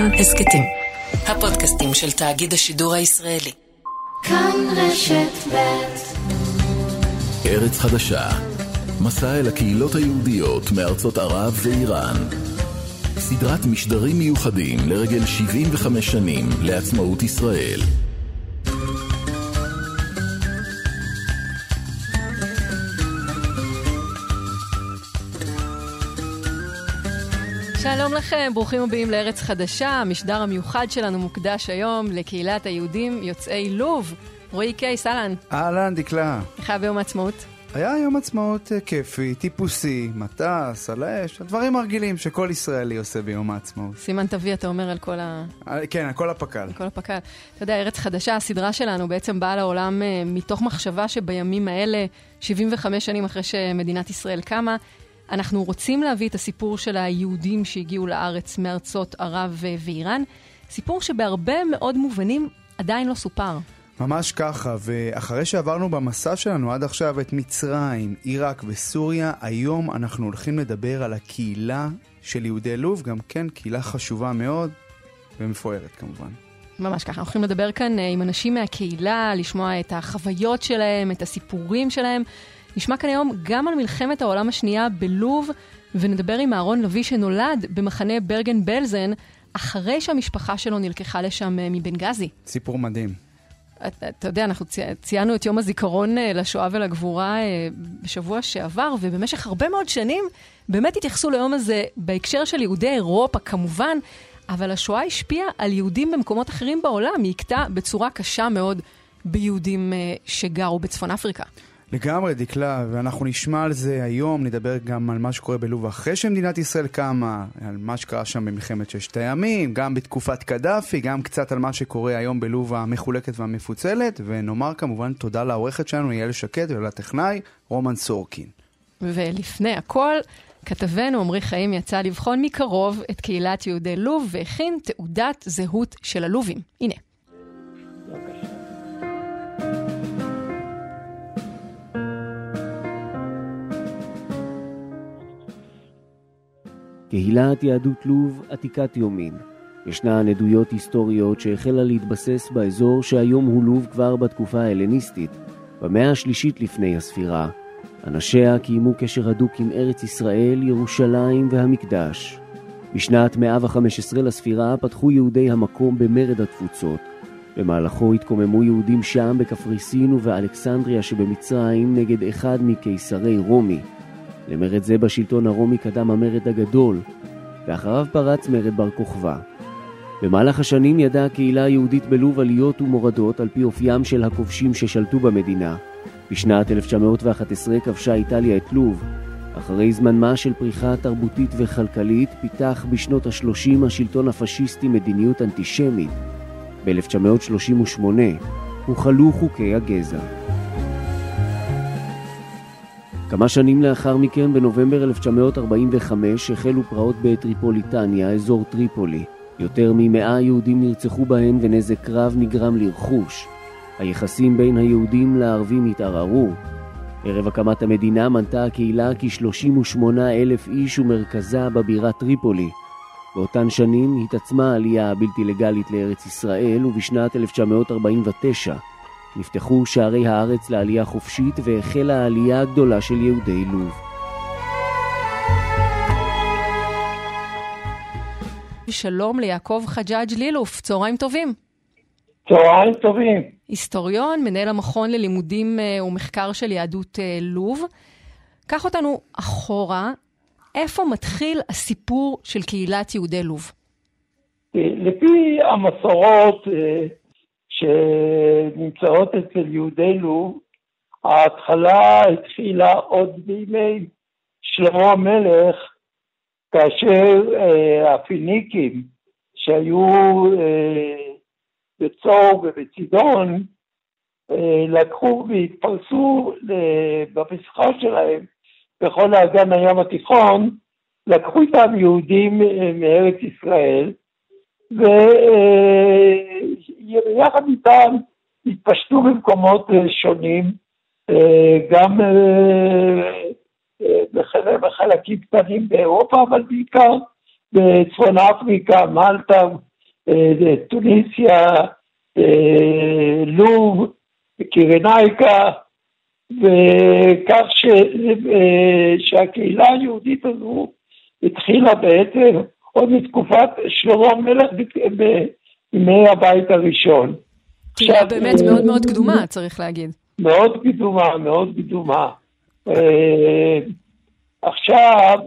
כאן הסכתים. הפודקאסטים של תאגיד השידור הישראלי. כאן רשת ב' ארץ חדשה, מסע אל הקהילות היהודיות מארצות ערב ואיראן. סדרת משדרים מיוחדים לרגל 75 שנים לעצמאות ישראל. שלום לכם, ברוכים הבאים לארץ חדשה. המשדר המיוחד שלנו מוקדש היום לקהילת היהודים יוצאי לוב. רועי קייס, אהלן. אהלן, דקלה. איך היה ביום העצמאות? היה יום עצמאות אה, כיפי, טיפוסי, מטס, על האש, הדברים הרגילים שכל ישראלי עושה ביום העצמאות. סימן תביא, אתה אומר, על כל ה... אה, כן, על כל הפק"ל. על כל הפק"ל. אתה יודע, ארץ חדשה, הסדרה שלנו בעצם באה לעולם אה, מתוך מחשבה שבימים האלה, 75 שנים אחרי שמדינת ישראל קמה, אנחנו רוצים להביא את הסיפור של היהודים שהגיעו לארץ מארצות ערב ואיראן, סיפור שבהרבה מאוד מובנים עדיין לא סופר. ממש ככה, ואחרי שעברנו במסע שלנו עד עכשיו את מצרים, עיראק וסוריה, היום אנחנו הולכים לדבר על הקהילה של יהודי לוב, גם כן קהילה חשובה מאוד ומפוארת כמובן. ממש ככה, אנחנו הולכים לדבר כאן אה, עם אנשים מהקהילה, לשמוע את החוויות שלהם, את הסיפורים שלהם. נשמע כאן היום גם על מלחמת העולם השנייה בלוב, ונדבר עם אהרון לביא שנולד במחנה ברגן בלזן, אחרי שהמשפחה שלו נלקחה לשם אה, מבנגזי. סיפור מדהים. אתה אתה יודע, אנחנו צי, ציינו את יום הזיכרון אה, לשואה ולגבורה אה, בשבוע שעבר, ובמשך הרבה מאוד שנים באמת התייחסו ליום הזה בהקשר של יהודי אירופה כמובן, אבל השואה השפיעה על יהודים במקומות אחרים בעולם, היא הכתה בצורה קשה מאוד ביהודים שגרו בצפון אפריקה. לגמרי, דקלה, ואנחנו נשמע על זה היום, נדבר גם על מה שקורה בלוב אחרי שמדינת ישראל קמה, על מה שקרה שם במלחמת ששת הימים, גם בתקופת קדאפי, גם קצת על מה שקורה היום בלוב המחולקת והמפוצלת, ונאמר כמובן תודה לעורכת שלנו, יעל שקד, ולטכנאי, רומן סורקין. ולפני הכל, כתבנו עמרי חיים יצא לבחון מקרוב את קהילת יהודי לוב והכין תעודת זהות של הלובים. הנה. קהילת יהדות לוב עתיקת יומין. ישנן עדויות היסטוריות שהחלה להתבסס באזור שהיום הוא לוב כבר בתקופה ההלניסטית, במאה השלישית לפני הספירה. אנשיה קיימו קשר הדוק עם ארץ ישראל, ירושלים והמקדש. בשנת 115 לספירה פתחו יהודי המקום במרד התפוצות. במהלכו התקוממו יהודים שם בקפריסין ובאלכסנדריה שבמצרים נגד אחד מקיסרי רומי. למרד זה בשלטון הרומי קדם המרד הגדול, ואחריו פרץ מרד בר כוכבא. במהלך השנים ידעה הקהילה היהודית בלוב עליות ומורדות על פי אופיים של הכובשים ששלטו במדינה. בשנת 1911 כבשה איטליה את לוב. אחרי זמן מה של פריחה תרבותית וכלכלית, פיתח בשנות ה-30 השלטון הפשיסטי מדיניות אנטישמית. ב-1938 הוחלו חוקי הגזע. כמה שנים לאחר מכן, בנובמבר 1945, החלו פרעות בטריפוליטניה, אזור טריפולי. יותר ממאה יהודים נרצחו בהן ונזק רב נגרם לרכוש. היחסים בין היהודים לערבים התערערו. ערב הקמת המדינה מנתה הקהילה כ-38 אלף איש ומרכזה בבירה טריפולי. באותן שנים התעצמה העלייה הבלתי לגלית לארץ ישראל, ובשנת 1949 נפתחו שערי הארץ לעלייה חופשית והחלה העלייה הגדולה של יהודי לוב. שלום ליעקב חג'אג' לילוף, צהריים טובים. צהריים טובים. היסטוריון, מנהל המכון ללימודים אה, ומחקר של יהדות אה, לוב. קח אותנו אחורה, איפה מתחיל הסיפור של קהילת יהודי לוב? לפי המסורות אה, שנמצאות אצל יהודי לוב, ההתחלה התחילה עוד בימי שלמה המלך, כאשר אה, הפיניקים שהיו אה, בצור ובצידון, אה, לקחו והתפרסו אה, במסחר שלהם בכל האגן הים התיכון, לקחו איתם יהודים אה, מארץ ישראל, ויחד איתם התפשטו במקומות אה, שונים, אה, גם בחלקים קטנים באירופה, אבל בעיקר בצפון אפריקה, מלטה אה, טוניסיה, אה, לוב, קירנייקה, וכך ש, אה, שהקהילה היהודית הזו התחילה בעצם עוד מתקופת שלמה המלך בימי הבית הראשון. קהילה באמת מאוד מאוד קדומה, צריך להגיד. מאוד קדומה, מאוד קדומה. עכשיו,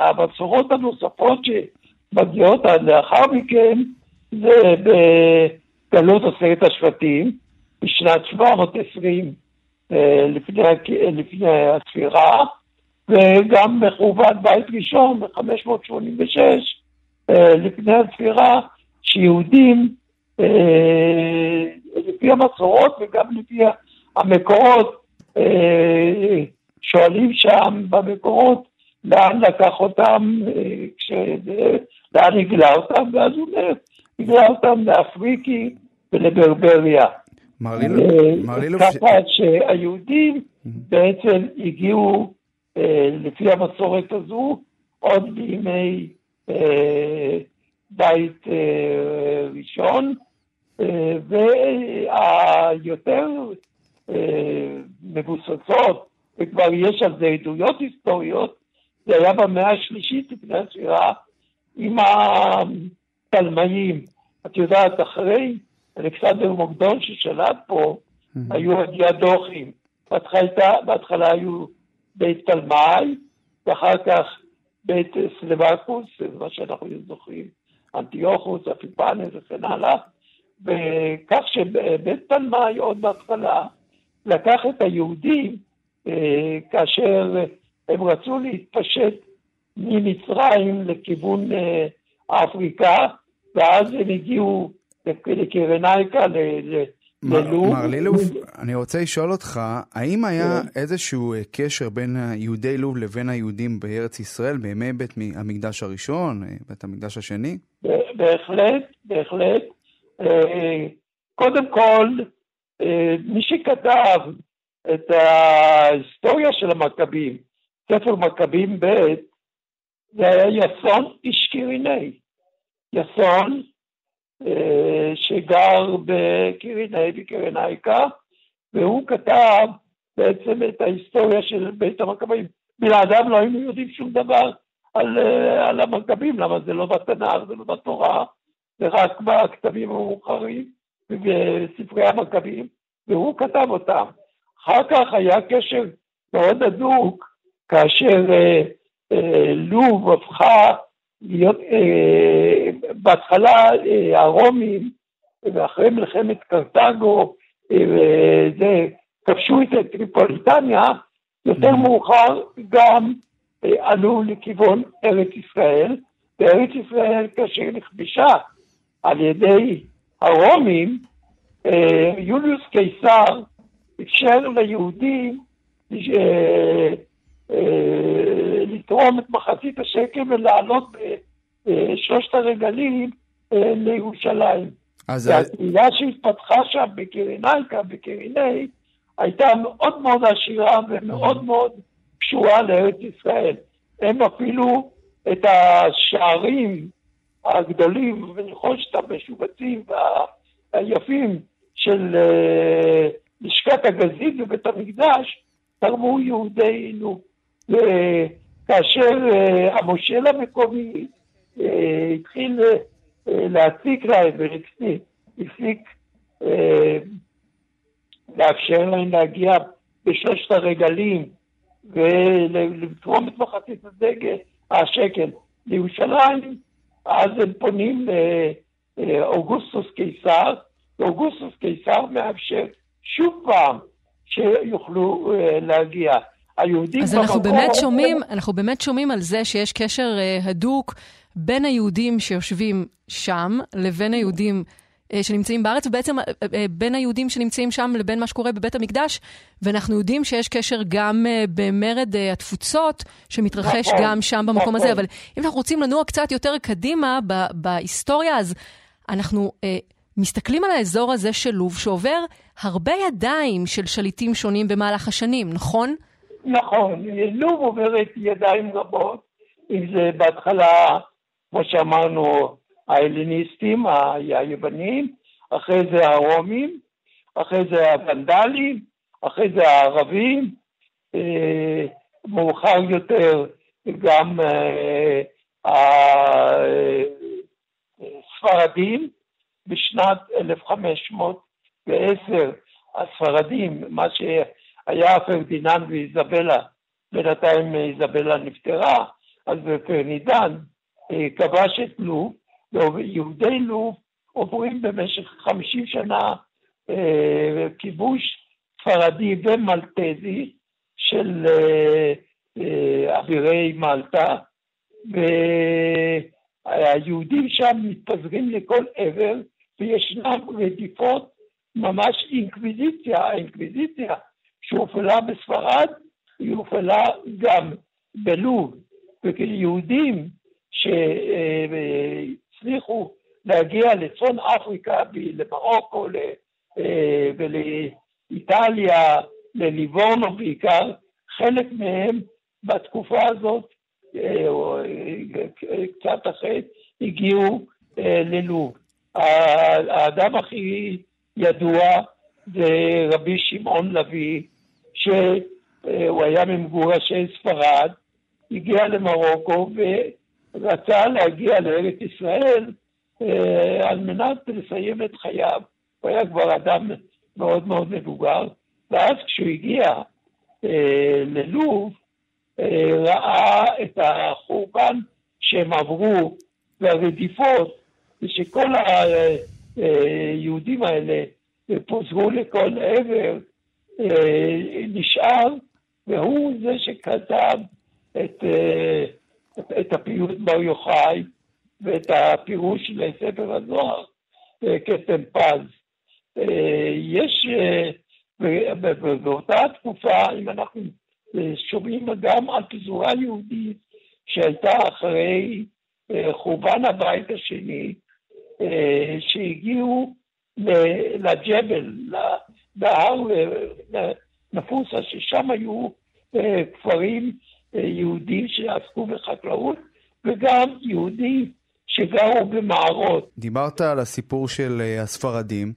הבשורות הנוספות שמגיעות עד לאחר מכן, זה בגלות עשרת השבטים, בשנת 720 אה, לפני, לפני הספירה, וגם בחורבן בית ראשון ב-586 אה, לפני הספירה, שיהודים, אה, לפי המסורות וגם לפי המקורות, שואלים שם במקורות לאן לקח אותם, לאן הגלה אותם, ואז הוא אומר, הגלה אותם לאפריקי ולברבריה. מר לילוב... ככה שהיהודים בעצם הגיעו, אה, לפי המסורת הזו, עוד בימי אה, בית אה, ראשון, והיותר מבוססות, וכבר יש על זה עדויות היסטוריות, זה היה במאה השלישית לפני הספירה עם התלמאים. את יודעת, אחרי אלכסנדר מוקדון ששלט פה, היו הדיאדוכים. בהתחלה, בהתחלה היו בית תלמי, ואחר כך בית סלבקוס, מה שאנחנו זוכרים, אנטיוכוס, אפיפנס וכן הלאה, וכך שבית תלמי עוד בהתחלה לקח את היהודים אה, כאשר הם רצו להתפשט ממצרים לכיוון אה, אפריקה, ואז הם הגיעו לקרנייקה. מר לילוב, אני רוצה לשאול אותך, האם היה. איזשהו אה, קשר בין יהודי לוב לבין היהודים בארץ ישראל בימי בית המקדש הראשון, אה, בית המקדש השני? בהחלט, בהחלט. אה, קודם כל, מי שכתב את ההיסטוריה של המכבים, ספר מכבים ב', זה היה יסון איש קיריני. יסון שגר בקיריני בקרנייקה, והוא כתב בעצם את ההיסטוריה של בית המכבים. בלעדיו לא היינו יודעים שום דבר על, אה, על המכבים, למה זה לא בתנ"ך, זה לא בתורה, זה רק בכתבים המאוחרים ובספרי המכבים, והוא כתב אותם. אחר כך היה קשר מאוד הדוק כאשר אה, אה, לוב הפכה להיות, אה, בהתחלה אה, הרומים, ואחרי מלחמת קרתגו, אה, זה, כבשו את טריפוליטניה, יותר mm-hmm. מאוחר גם אה, עלו לכיוון ארץ ישראל, וארץ ישראל כאשר נכבשה על ידי הרומים, אה, יוליוס קיסר אפשר ליהודים אה, לתרום את מחצית השקל ולעלות בשלושת הרגלים אה, לירושלים. אז... והקהילה שהתפתחה שם בקרינייקה, בקריני, הייתה מאוד מאוד עשירה ומאוד mm-hmm. מאוד קשורה לארץ ישראל. הם אפילו את השערים הגדולים ונחושת המשובצים והיפים של אה, לשכת הגזית בבית המקדש, תרמו יהודי לוב. וכאשר אה, המושל המקומי אה, התחיל אה, להציק להם והפסיק לאפשר להם להגיע בשלושת הרגלים ולתרום את מחצית הדגל, השקל, לירושלים, אז הם פונים לאוגוסטוס קיסר, ואוגוסטוס קיסר מאפשר שוב פעם שיוכלו להגיע. היהודים אז אנחנו באמת שומעים, אנחנו באמת שומעים על זה שיש קשר uh, הדוק בין היהודים שיושבים שם לבין היהודים uh, שנמצאים בארץ, ובעצם uh, uh, בין היהודים שנמצאים שם לבין מה שקורה בבית המקדש, ואנחנו יודעים שיש קשר גם uh, במרד uh, התפוצות, שמתרחש נכון, גם שם במקום נכון. הזה, אבל אם אנחנו רוצים לנוע קצת יותר קדימה ב- בהיסטוריה, אז אנחנו... Uh, מסתכלים על האזור הזה של לוב, שעובר הרבה ידיים של שליטים שונים במהלך השנים, נכון? נכון, לוב עוברת ידיים רבות, אם זה בהתחלה, כמו שאמרנו, ההלניסטים, היוונים, אחרי זה הרומים, אחרי זה הוונדלים, אחרי זה הערבים, אה, מאוחר יותר גם אה, הספרדים, בשנת 1510 הספרדים, מה שהיה פרדיננד ואיזבלה, בינתיים איזבלה נפטרה, אז פרנידן אה, כבש את לוב, ויהודי לוב עוברים במשך 50 שנה אה, כיבוש ספרדי ומלטזי של אה, אבירי מלטה, והיהודים שם מתפזרים לכל עבר, וישנם רדיפות, ממש אינקוויזיציה, האינקוויזיציה שהופעלה בספרד, היא הופעלה גם בלוב, וכיהודים שהצליחו להגיע לצפון אפריקה, למרוקו אה, ולאיטליה, לליבורנו בעיקר, חלק מהם בתקופה הזאת, אה, או אה, קצת אחרי, הגיעו ללוב. האדם הכי ידוע זה רבי שמעון לביא, שהוא היה ממגורשי ספרד, הגיע למרוקו ורצה להגיע לארץ ישראל אה, על מנת לסיים את חייו. הוא היה כבר אדם מאוד מאוד מבוגר, ואז כשהוא הגיע אה, ללוב, אה, ראה את החורבן שהם עברו והרדיפות, ושכל היהודים האלה פוזרו לכל עבר, נשאר, והוא זה שכתב את, את, את הפיוט בר יוחאי, ואת הפירוש לספר הזוהר, כתם פז. אה, יש, אה, באותה תקופה, אם אנחנו שומעים גם על פזורה יהודית שהייתה אחרי אה, חורבן הבית השני, שהגיעו לג'בל, בהר נפוסה, ששם היו כפרים יהודים שעסקו בחקלאות, וגם יהודים שגרו במערות. דיברת על הסיפור של uh, הספרדים,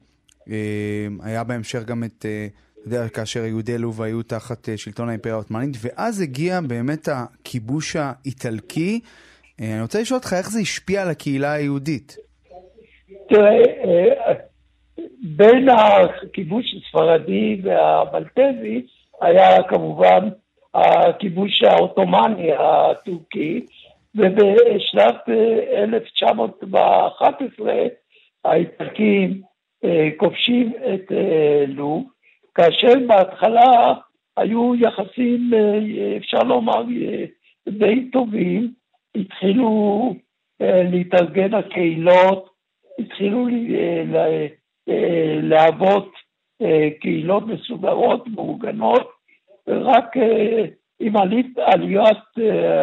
היה בהמשך גם את, אה, יודע, כאשר יהודי לוב היו תחת שלטון האימפריה העות'מאנית, ואז הגיע באמת הכיבוש האיטלקי. אני רוצה לשאול אותך איך זה השפיע על הקהילה היהודית. תראה, בין הכיבוש הספרדי והמלטזי היה כמובן הכיבוש העות'מאני הטורקי, ובשנת 1911 אה, האיטלקים אה, כובשים את אה, לוב, כאשר בהתחלה היו יחסים, אפשר לומר, די טובים, התחילו להתארגן הקהילות, התחילו להוות קהילות מסודרות, מאורגנות, רק עם עליית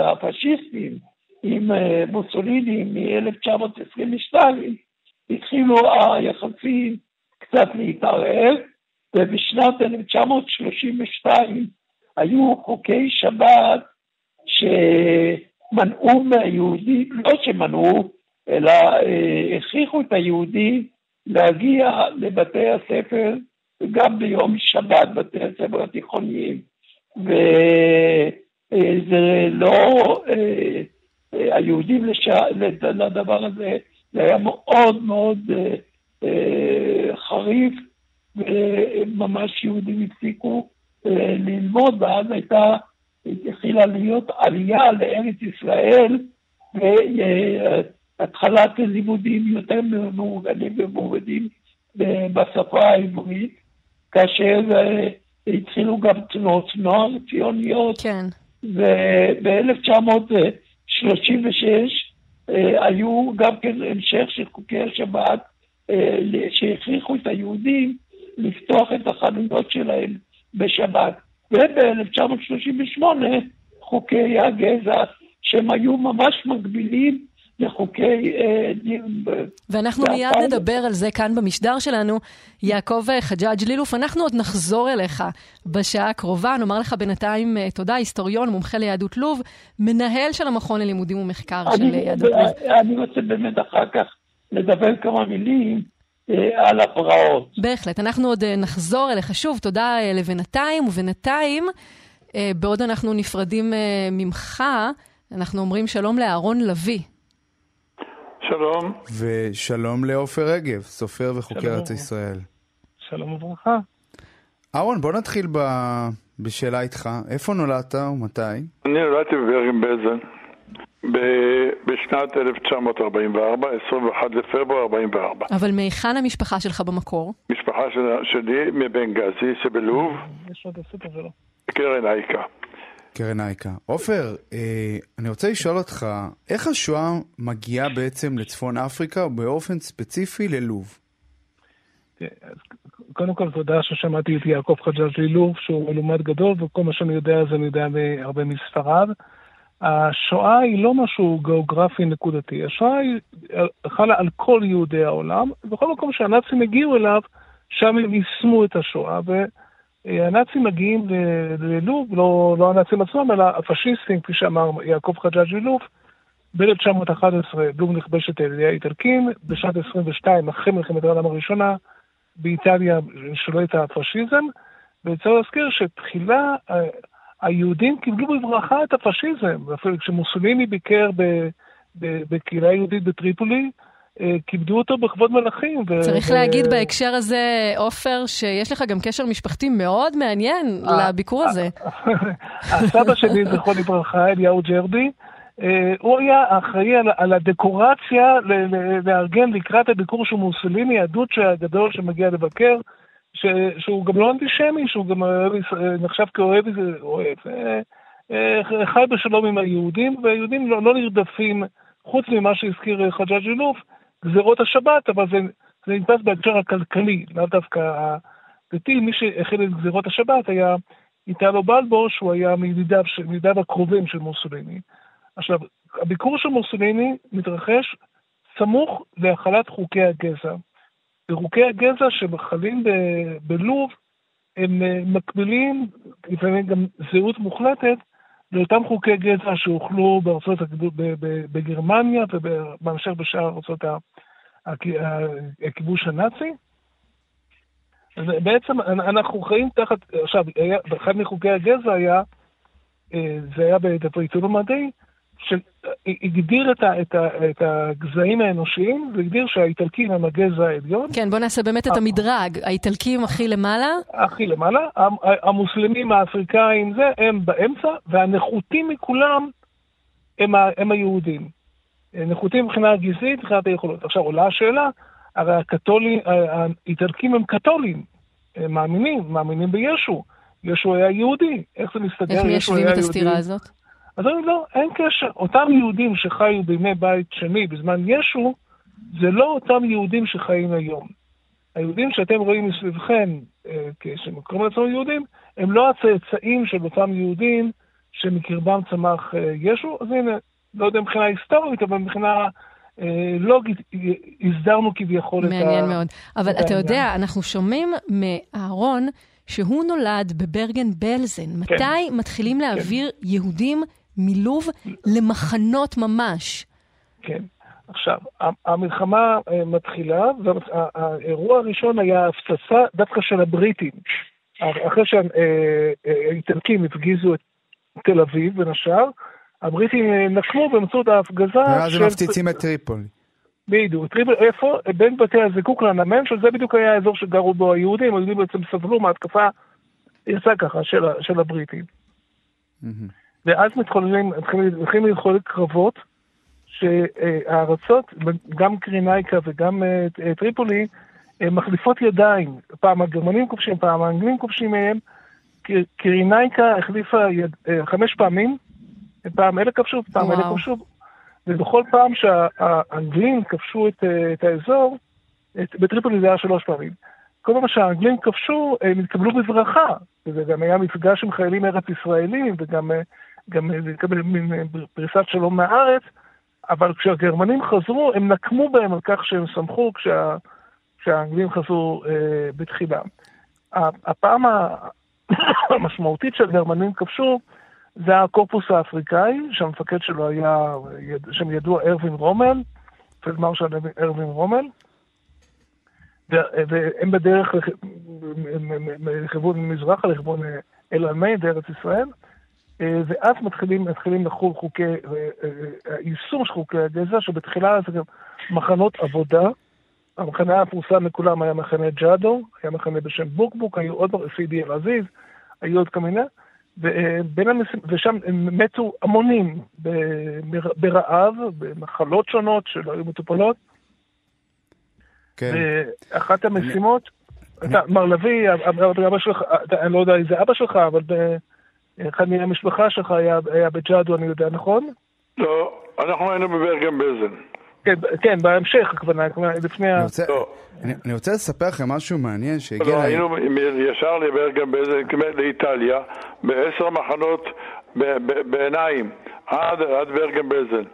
הפשיסטים עם אה, מוסוליני מ-1922, התחילו היחסים קצת להתערער, ובשנת 1932 היו חוקי שבת שמנעו מהיהודים, לא שמנעו, אלא אה, הכריחו את היהודים להגיע לבתי הספר גם ביום שבת, בתי הספר התיכוניים. וזה לא אה, היהודים לש... לדבר הזה, זה היה מאוד מאוד אה, אה, חריף, וממש יהודים הפסיקו אה, ללמוד, ואז הייתה, התחילה להיות עלייה לארץ ישראל, והתחלת לימודים יותר מאורגנים ומאוגדים בשפה העברית, כאשר התחילו גם תנועות נוער ציוניות. כן. וב-1900 36 אה, היו גם כן המשך של חוקי השבת אה, שהכריחו את היהודים לפתוח את החנויות שלהם בשבת. וב-1938 חוקי הגזע שהם היו ממש מקבילים לחוקי אה. ואנחנו מיד נדבר על זה כאן במשדר שלנו. יעקב חג'אג' לילוף, אנחנו עוד נחזור אליך בשעה הקרובה. נאמר לך בינתיים תודה, היסטוריון, מומחה ליהדות לוב, מנהל של המכון ללימודים ומחקר של יהדות לוב. אני רוצה באמת אחר כך לדבר כמה מילים על הפרעות. בהחלט, אנחנו עוד נחזור אליך שוב, תודה לבינתיים, ובינתיים, בעוד אנחנו נפרדים ממך, אנחנו אומרים שלום לאהרון לביא. שלום. ושלום לעופר רגב, סופר וחוקר ארץ ישראל. שלום וברכה. אהרון, בוא נתחיל ב... בשאלה איתך. איפה נולדת ומתי? אני נולדתי בברגן בלזן ב... בשנת 1944, 21 לפברואר 44. אבל מהיכן המשפחה שלך במקור? משפחה של... שלי מבנגזי שבלוב. יש עוד הספר שלו. קרן אייקה. קרן אייקה. עופר, אה, אני רוצה לשאול אותך, איך השואה מגיעה בעצם לצפון אפריקה, ובאופן ספציפי ללוב? אז קודם כל תודה ששמעתי את יעקב חג'אג' לילוב, שהוא מלומד גדול, וכל מה שאני יודע זה אני יודע הרבה מספריו. השואה היא לא משהו גיאוגרפי נקודתי, השואה היא חלה על כל יהודי העולם, ובכל מקום שהנאצים הגיעו אליו, שם הם יישמו את השואה. ו... הנאצים מגיעים ללוב, לא, לא הנאצים עצמם, אלא הפשיסטים, כפי שאמר יעקב חג'אג' לוב, ב-1911 לוב נכבשת על ידי האיטלקים, בשנת 22, אחרי מלחמת העולם הראשונה, באיטליה שולט הפשיזם, וצריך להזכיר שתחילה היהודים קיבלו בברכה את הפשיזם, אפילו כשמוסוליני ביקר בקהילה יהודית בטריפולי, כיבדו אותו בכבוד מלאכים. ו... צריך ו... להגיד בהקשר הזה, עופר, שיש לך גם קשר משפחתי מאוד מעניין לביקור הזה. הסבא שלי, זכרו לברכה, אליהו ג'רבי, הוא היה אחראי על, על הדקורציה לארגן לקראת הביקור של מוסוליני, הדוצ'ה הגדול שמגיע לבקר, ש, שהוא גם לא אנטישמי, שהוא גם נחשב כאוהב, אוהב, חי בשלום עם היהודים, והיהודים לא, לא נרדפים, חוץ ממה שהזכיר חג'אג' גזירות השבת, אבל זה, זה נתפס בהקשר הכלכלי, לאו דווקא הדתי. מי שהכיל את גזירות השבת היה איטלו בלבו, שהוא היה מידידיו, מידידיו הקרובים של מוסוליני. עכשיו, הביקור של מוסוליני מתרחש סמוך להחלת חוקי הגזע. וחוקי הגזע שמחלים ב- בלוב הם מקבילים, לפעמים גם זהות מוחלטת, לאותם חוקי גזע שהוחלו בארצות בגרמניה ובהמשך בשאר ארצות הכיבוש הנאצי. בעצם אנחנו חיים תחת, עכשיו, אחד מחוקי הגזע היה, זה היה בעיתון המדעי, שהגדיר את, ה, את, ה, את הגזעים האנושיים, והגדיר שהאיטלקים הם הגזע העליון. כן, בוא נעשה באמת את המדרג. האיטלקים הכי למעלה? הכי למעלה. המוסלמים האפריקאים זה, הם באמצע, והנחותים מכולם הם, ה, הם היהודים. נחותים מבחינה גזעית, מבחינת היכולות. עכשיו עולה השאלה, הרי הקתולים, האיטלקים הם קתולים, הם מאמינים, מאמינים בישו. ישו היה יהודי, איך זה מסתדר? איך מיישבים את הסתירה הזאת? אז אני לא, אין קשר. אותם יהודים שחיו בימי בית שני, בזמן ישו, זה לא אותם יהודים שחיים היום. היהודים שאתם רואים מסביבכם, אה, כשקוראים לעצמם יהודים, הם לא הצאצאים של אותם יהודים שמקרבם צמח אה, ישו. אז הנה, לא יודע מבחינה היסטורית, אבל מבחינה אה, לוגית, הסדרנו כביכול את ה... מעניין מאוד. אבל אתה יודע, אנחנו שומעים מאהרון שהוא נולד בברגן בלזן. כן. מתי מתחילים כן. להעביר כן. יהודים מלוב למחנות ממש. כן. עכשיו, המלחמה אה, מתחילה, והאירוע הראשון היה הפצצה דווקא של הבריטים. אחרי שהאיטלקים הפגיזו את תל אביב, בין השאר, הבריטים אה, נקמו באמצעות ההפגזה ואז הם מפציצים את טריפולי. בדיוק. טריפולי, איפה? בין בתי הזיקוק לנמל, שזה בדיוק היה האזור שגרו בו היהודים, היהודים בעצם סבלו מהתקפה, יצא ככה, של, של הבריטים. Mm-hmm. ואז מתחוללים, מתחילים להתחולל קרבות, שהארצות, גם קרינאיקה וגם אה, טריפולי, מחליפות ידיים. פעם הגרמנים כובשים, פעם האנגלים כובשים מהם. קרינאיקה החליפה יד, אה, חמש פעמים, פעם אלה כבשו, פעם וואו. אלה כבשו, ובכל פעם שהאנגלים כבשו את, אה, את האזור, את, בטריפולי זה היה שלוש פעמים. כל פעם שהאנגלים כבשו, הם התקבלו בברכה, וזה גם היה מפגש עם חיילים ארץ ישראלים, וגם גם לקבל מין פריסת שלום מהארץ, אבל כשהגרמנים חזרו, הם נקמו בהם על כך שהם שמחו כשה, כשהאנגלים חזרו אה, בתחילה. הפעם המשמעותית שהגרמנים כבשו זה הקורפוס האפריקאי, שהמפקד שלו היה, שם ידוע ארווין רומל, פלדמרשל ארווין רומל, והם בדרך לכיוון מזרחה, לכיוון אל עלמי, בארץ ישראל, ואז מתחילים, מתחילים לחול חוקי, יישום של חוקי הגזע, שבתחילה זה גם מחנות עבודה. המחנה המפורסם מכולם היה מחנה ג'אדו, היה מחנה בשם בוקבוק, היו עוד סידי אל-עזיז, היו עוד כל מיני. המס... ושם הם מתו המונים ברעב, במחלות שונות שלא היו מטופלות. כן. ואחת המשימות, אתה, מר לביא, אבא שלך, אני לא יודע איזה אבא שלך, אבל אחד מהמשפחה שלך היה, היה בג'אדו, אני יודע, נכון? לא, אנחנו היינו בברגן בלזן. כן, כן, בהמשך, הכוונה, לפני ה... אני רוצה לספר לכם משהו מעניין שהגיע... לא, היינו ישר לברגן בלזן, לאיטליה, בעשר מחנות בעיניים, עד ברגן בלזן.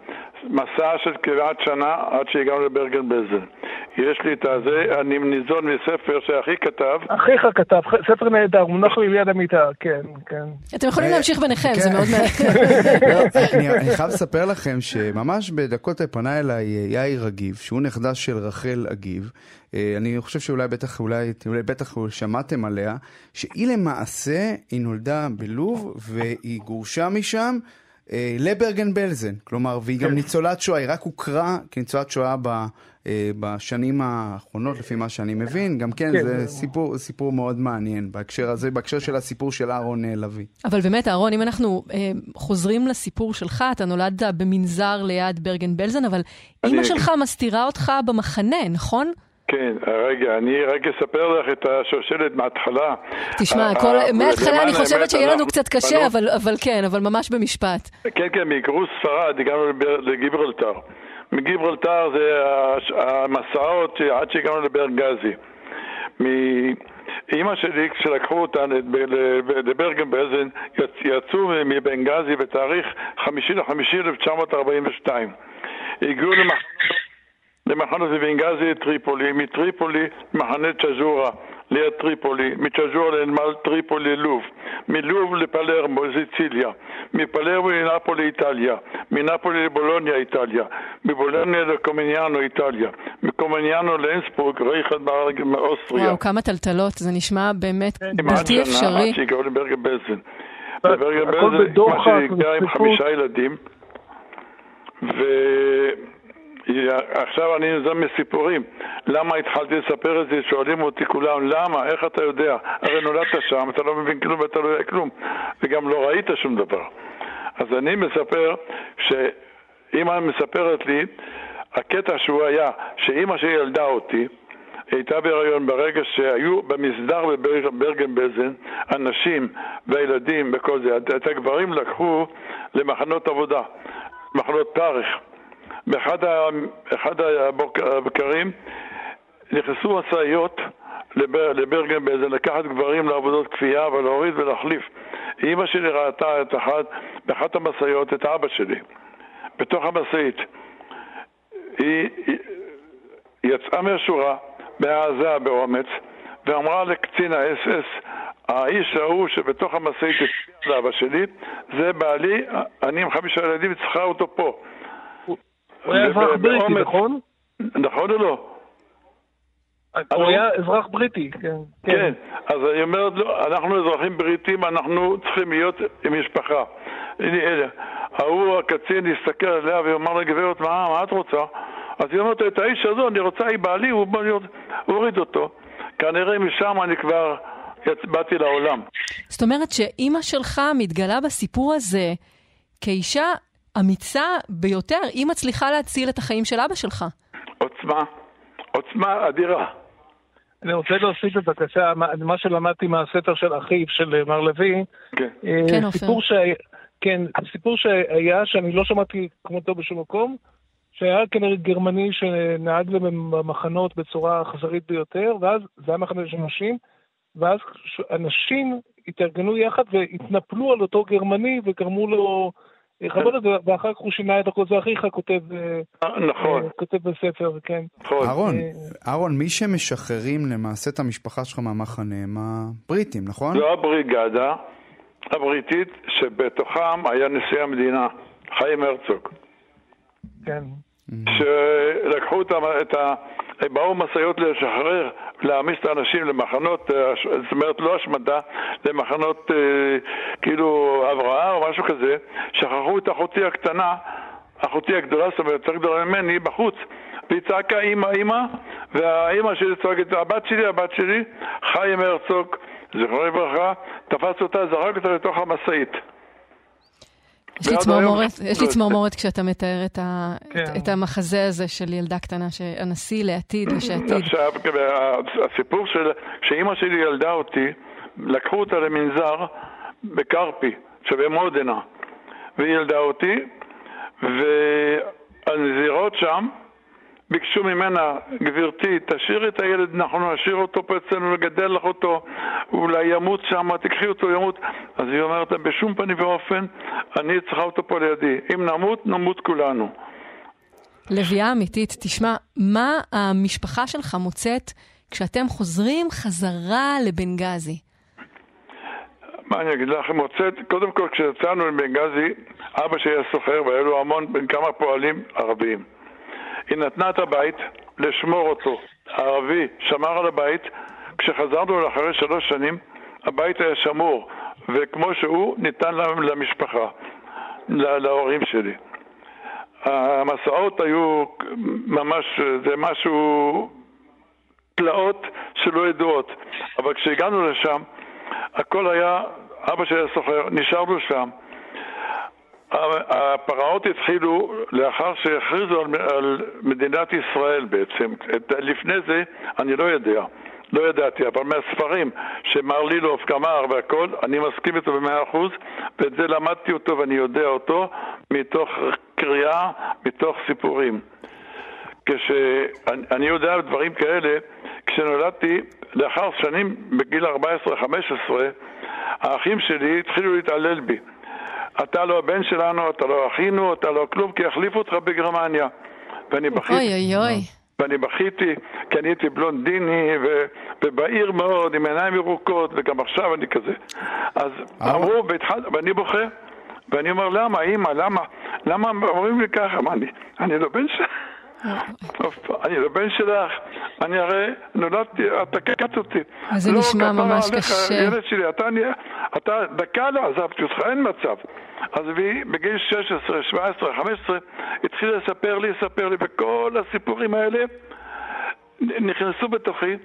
מסע של כמעט שנה עד שהגענו לברגן בלזן. יש לי את הזה, אני ניזון מספר שאחי כתב. אחיך כתב, ספר נהדר, מונח לי ליד המיטה, כן, כן. אתם יכולים להמשיך ביניכם, זה מאוד מעניין. אני חייב לספר לכם שממש בדקות פנה אליי יאיר אגיב, שהוא נכדה של רחל אגיב. אני חושב שאולי בטח, אולי, אולי בטח שמעתם עליה, שהיא למעשה, היא נולדה בלוב והיא גורשה משם. לברגן בלזן, כלומר, והיא גם ניצולת שואה, היא רק הוכרה כניצולת שואה ב, בשנים האחרונות, לפי מה שאני מבין. גם כן, זה סיפור, סיפור מאוד מעניין בהקשר הזה, בהקשר של הסיפור של אהרון לביא. אבל באמת, אהרון, אם אנחנו אה, חוזרים לסיפור שלך, אתה נולדת במנזר ליד ברגן בלזן, אבל. אימא שלך מסתירה אותך במחנה, נכון? כן, רגע, אני רק אספר לך את השושלת מההתחלה. תשמע, מההתחלה אני חושבת שיהיה לנו קצת קשה, אבל כן, אבל ממש במשפט. כן, כן, מגרוס ספרד הגענו לגיברלטר. מגיברלטר זה המסעות עד שהגענו לברגזי. אימא שלי, כשלקחו אותה לברגן בלזן, יצאו מבנגזי בתאריך 5 לחמישי 1942. הגיעו למחנות למחנה בנגזי טריפולי, מטריפולי מחנה צ'ז'ורה ליד טריפולי, מצ'ז'ורה לנמל טריפולי לוב, מלוב לפלרמו, סיציליה, מפלרמו לנפולי איטליה, מנפולי לבולוניה איטליה, מבולוניה לקומניאנו איטליה, מקומניאנו לאינסבורג, רייכרד מאוסטריה. וואו, כמה טלטלות, זה נשמע באמת בלתי אפשרי. עד שהגענו לברגן בלזן. בברגן בלזן, מה שהגיע עם חמישה ילדים, ו... עכשיו אני נזם מסיפורים. למה התחלתי לספר את זה? שואלים אותי כולם, למה? איך אתה יודע? הרי נולדת שם, אתה לא מבין כלום ואתה לא יודע כלום, וגם לא ראית שום דבר. אז אני מספר שאימא מספרת לי, הקטע שהוא היה, שאימא שלי ילדה אותי, הייתה בהיריון ברגע שהיו במסדר בברגן בלזן, הנשים והילדים וכל זה, את הגברים לקחו למחנות עבודה, מחנות פרך. באחד הבקרים נכנסו משאיות לבר, לברגן באיזה לקחת גברים לעבודות כפייה ולהוריד ולהחליף. אימא שלי ראתה את אחד, באחת המשאיות את אבא שלי, בתוך המשאית. היא, היא יצאה מהשורה בהעזה, באומץ, ואמרה לקצין האס-אס, האיש ההוא שבתוך המשאית הצביע לאבא שלי, זה בעלי, אני עם חמישה ילדים, צריכה אותו פה. הוא היה אזרח בריטי, נכון? נכון או לא? הוא היה אזרח בריטי, כן. כן, אז היא אומרת, לא, אנחנו אזרחים בריטים, אנחנו צריכים להיות עם משפחה. הנה, אלה. ההוא, הקצין, הסתכל עליה ואמר לה, גברת, מה, מה את רוצה? אז היא אומרת, את האיש הזו, אני רוצה, היא בעלי, הוא הוריד אותו. כנראה משם אני כבר באתי לעולם. זאת אומרת שאימא שלך מתגלה בסיפור הזה כאישה אמיצה ביותר, היא מצליחה להציל את החיים של אבא שלך. עוצמה, עוצמה אדירה. אני רוצה להוסיף בבקשה, מה שלמדתי מהספר של אחיו, של מר לוי. כן. אה, כן, עופר. כן, סיפור שהיה, שאני לא שמעתי כמותו בשום מקום, שהיה כנראה גרמני שנהג במחנות בצורה אכזרית ביותר, ואז זה היה מחנה של נשים, ואז אנשים התארגנו יחד והתנפלו על אותו גרמני וגרמו לו לכבוד את זה, ואחר כך הוא שינה את הכל, זה אחיך כותב, אה, נכון, אה, כותב בספר, כן. נכון. אהרון, אה, אהרון, מי שמשחררים למעשה את המשפחה שלך מהמחנה הם הבריטים, נכון? זו הבריגדה הבריטית שבתוכם היה נשיא המדינה, חיים הרצוג. כן. שלקחו את ה... את ה... באו משאיות לשחרר, להעמיס את האנשים למחנות, אה, זאת אומרת לא השמדה, למחנות אה, כאילו הבראה או משהו כזה, שכחו את אחותי הקטנה, אחותי הגדולה, זאת אומרת יותר גדולה ממני, בחוץ, והיא צעקה אימא אימא, והאימא שלי צועקת הבת שלי הבת שלי, חיים הרצוג, זכרונו לברכה, תפס אותה, זרק אותה לתוך המשאית. יש לי צמרמורת, יש לי צמרמורת כשאתה מתאר את ה- כן. את המחזה הזה של ילדה קטנה, שהנשיא לעתיד ושעתיד. עכשיו, הסיפור של... כשאימא שלי ילדה אותי, לקחו אותה למנזר בקרפי, שבמודנה, והיא ילדה אותי, והנזירות שם ביקשו ממנה, גברתי, תשאירי את הילד, אנחנו נשאיר אותו פה אצלנו, לגדל לך אותו, אולי ימות שם, תקחי אותו, ימות. אז היא אומרת, בשום פנים ואופן, אני צריכה אותו פה לידי. אם נמות, נמות כולנו. לביאה אמיתית, תשמע, מה המשפחה שלך מוצאת כשאתם חוזרים חזרה לבנגזי? מה אני אגיד לך, מוצאת, קודם כל כשיצאנו לבנגזי, אבא שלי היה סוחר והיה לו המון, כמה פועלים ערביים. היא נתנה את הבית לשמור אותו. הערבי שמר על הבית, כשחזרנו אחרי שלוש שנים, הבית היה שמור, וכמו שהוא, ניתן למשפחה, לה- להורים שלי. המסעות היו ממש, זה משהו, פלאות שלא ידועות. אבל כשהגענו לשם, הכל היה, אבא שלי היה סוחר, נשארנו שם. הפרעות התחילו לאחר שהכריזו על, על מדינת ישראל בעצם. את, לפני זה אני לא יודע, לא ידעתי, אבל מהספרים שמר לילוב כמר והכל, אני מסכים איתו במאה אחוז, ואת זה למדתי אותו ואני יודע אותו מתוך קריאה, מתוך סיפורים. כשאני יודע דברים כאלה, כשנולדתי, לאחר שנים, בגיל 14-15, האחים שלי התחילו להתעלל בי. אתה לא הבן שלנו, אתה לא אחינו, אתה לא כלום, כי יחליפו אותך בגרמניה. ואני בכיתי. אוי אוי אוי. ואני בכיתי, כי אני הייתי בלונדיני ו- ובהיר מאוד, עם עיניים ירוקות, וגם עכשיו אני כזה. אז אמרו, והתחל, ואני בוכה, ואני אומר, למה, אימא, למה? למה אומרים לי ככה? מה, אני, אני לא בן שלך? אני לא בן שלך, אני הרי נולדתי, אתה קטעת אותי. אז זה לא, נשמע ממש קשה. ילד שלי, אתה דקה לא עזבתי אותך, אין מצב. אז והיא בגיל 16, 17, 15 התחילה לספר לי, לספר לי, וכל הסיפורים האלה נכנסו בתוכי,